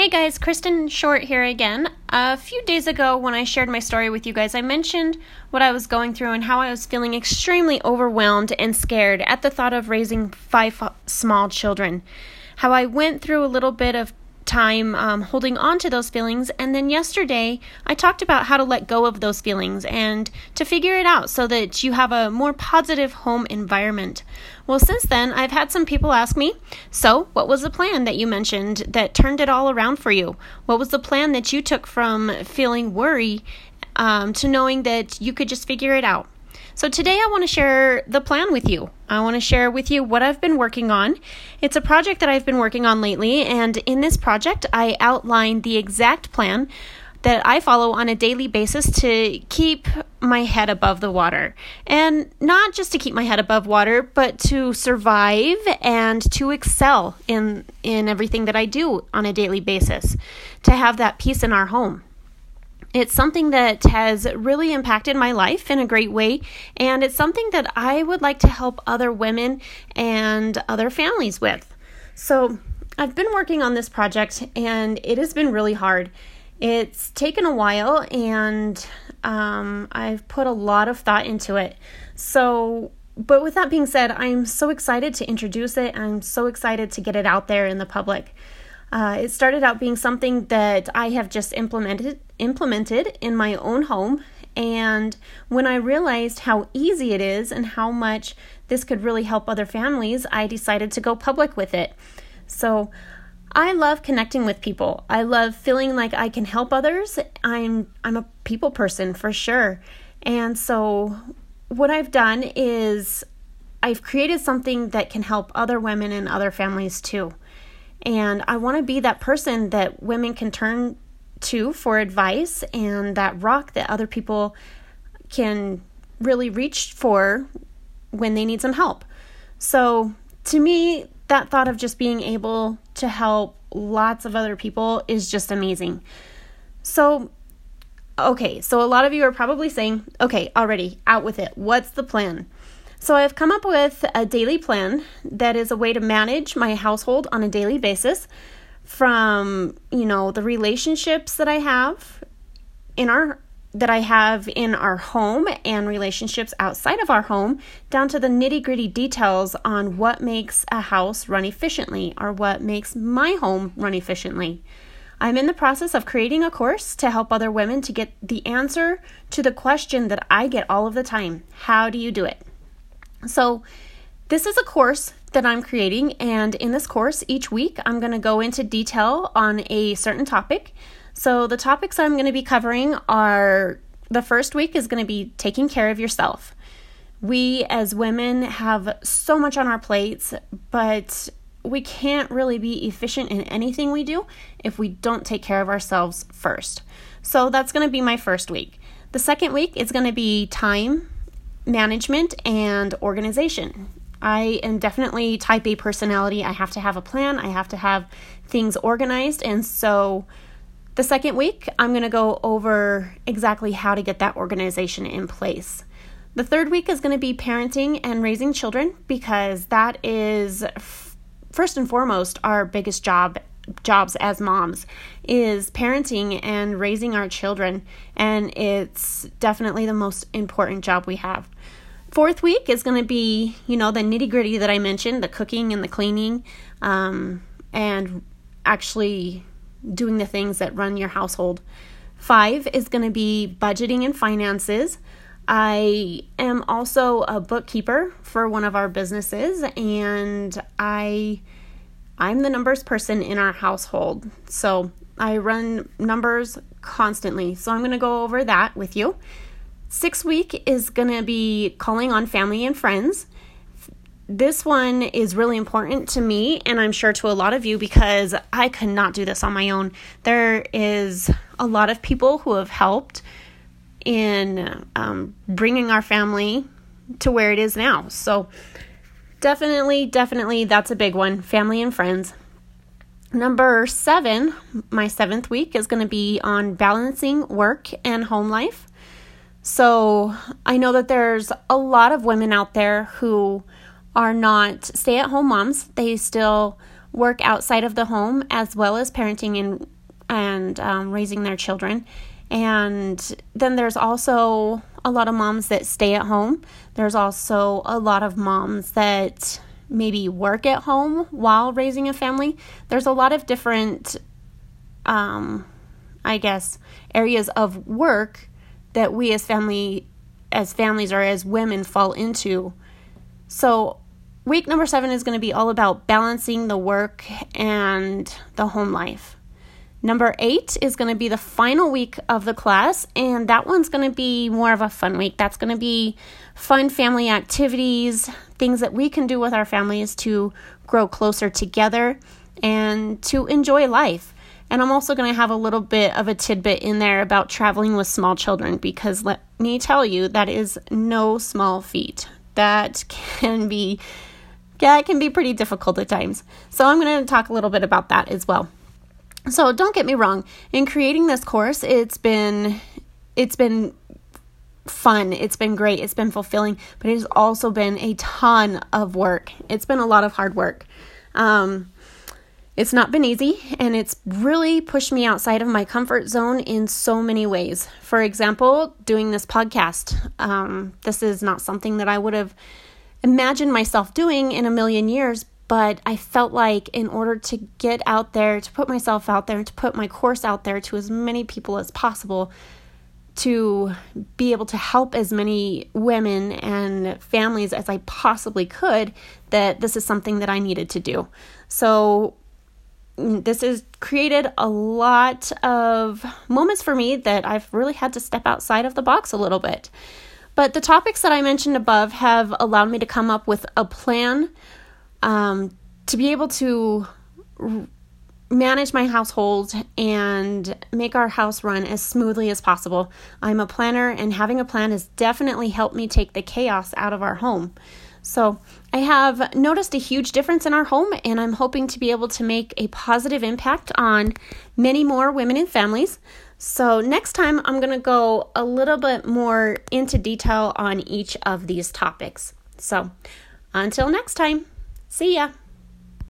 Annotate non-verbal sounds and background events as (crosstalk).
Hey guys, Kristen Short here again. A few days ago, when I shared my story with you guys, I mentioned what I was going through and how I was feeling extremely overwhelmed and scared at the thought of raising five small children. How I went through a little bit of time um, holding on to those feelings. And then yesterday, I talked about how to let go of those feelings and to figure it out so that you have a more positive home environment. Well, since then, I've had some people ask me, So, what was the plan that you mentioned that turned it all around for you? What was the plan that you took from feeling worry um, to knowing that you could just figure it out? So, today I want to share the plan with you. I want to share with you what I've been working on. It's a project that I've been working on lately, and in this project, I outline the exact plan that I follow on a daily basis to keep my head above the water. And not just to keep my head above water, but to survive and to excel in in everything that I do on a daily basis. To have that peace in our home. It's something that has really impacted my life in a great way, and it's something that I would like to help other women and other families with. So, I've been working on this project, and it has been really hard. It's taken a while, and um, I've put a lot of thought into it. So, but with that being said, I'm so excited to introduce it. I'm so excited to get it out there in the public. Uh, it started out being something that I have just implemented implemented in my own home. And when I realized how easy it is and how much this could really help other families, I decided to go public with it. So I love connecting with people. I love feeling like I can help others. I'm I'm a people person for sure. And so what I've done is I've created something that can help other women and other families too. And I want to be that person that women can turn to for advice and that rock that other people can really reach for when they need some help. So, to me, that thought of just being able to help lots of other people is just amazing. So, okay, so a lot of you are probably saying, okay, already out with it. What's the plan? So, I've come up with a daily plan that is a way to manage my household on a daily basis from, you know, the relationships that I have in our that I have in our home and relationships outside of our home, down to the nitty gritty details on what makes a house run efficiently or what makes my home run efficiently. I'm in the process of creating a course to help other women to get the answer to the question that I get all of the time How do you do it? So, this is a course that I'm creating, and in this course, each week I'm going to go into detail on a certain topic. So, the topics I'm going to be covering are the first week is going to be taking care of yourself. We as women have so much on our plates, but we can't really be efficient in anything we do if we don't take care of ourselves first. So, that's going to be my first week. The second week is going to be time management and organization. I am definitely type A personality. I have to have a plan, I have to have things organized. And so the second week, I'm going to go over exactly how to get that organization in place. The third week is going to be parenting and raising children because that is f- first and foremost our biggest job jobs as moms is parenting and raising our children and it's definitely the most important job we have. Fourth week is going to be, you know, the nitty gritty that I mentioned the cooking and the cleaning, um, and actually doing the things that run your household. Five is going to be budgeting and finances. I am also a bookkeeper for one of our businesses, and I I'm the numbers person in our household. So I run numbers constantly. So I'm going to go over that with you. Six week is going to be calling on family and friends. This one is really important to me, and I'm sure to a lot of you because I could not do this on my own. There is a lot of people who have helped in um, bringing our family to where it is now. So, definitely, definitely, that's a big one family and friends. Number seven, my seventh week, is going to be on balancing work and home life. So I know that there's a lot of women out there who are not stay at home moms. They still work outside of the home as well as parenting and and um, raising their children. And then there's also a lot of moms that stay at home. There's also a lot of moms that maybe work at home while raising a family. There's a lot of different, um, I guess, areas of work that we as family, as families or as women fall into. So week number seven is going to be all about balancing the work and the home life. Number eight is going to be the final week of the class, and that one's going to be more of a fun week. That's going to be fun family activities, things that we can do with our families to grow closer together and to enjoy life. And I'm also going to have a little bit of a tidbit in there about traveling with small children because let me tell you, that is no small feat. That (laughs) can be yeah, it can be pretty difficult at times. So I'm going to talk a little bit about that as well. So don't get me wrong, in creating this course, it's been it's been fun. It's been great. It's been fulfilling, but it has also been a ton of work. It's been a lot of hard work. Um, it's not been easy, and it's really pushed me outside of my comfort zone in so many ways. For example, doing this podcast. Um, this is not something that I would have imagined myself doing in a million years, but I felt like in order to get out there, to put myself out there, to put my course out there to as many people as possible, to be able to help as many women and families as I possibly could, that this is something that I needed to do. So, mm, this has created a lot of moments for me that I've really had to step outside of the box a little bit. But the topics that I mentioned above have allowed me to come up with a plan um, to be able to r- manage my household and make our house run as smoothly as possible. I'm a planner, and having a plan has definitely helped me take the chaos out of our home. So, I have noticed a huge difference in our home, and I'm hoping to be able to make a positive impact on many more women and families. So, next time I'm going to go a little bit more into detail on each of these topics. So, until next time. See ya!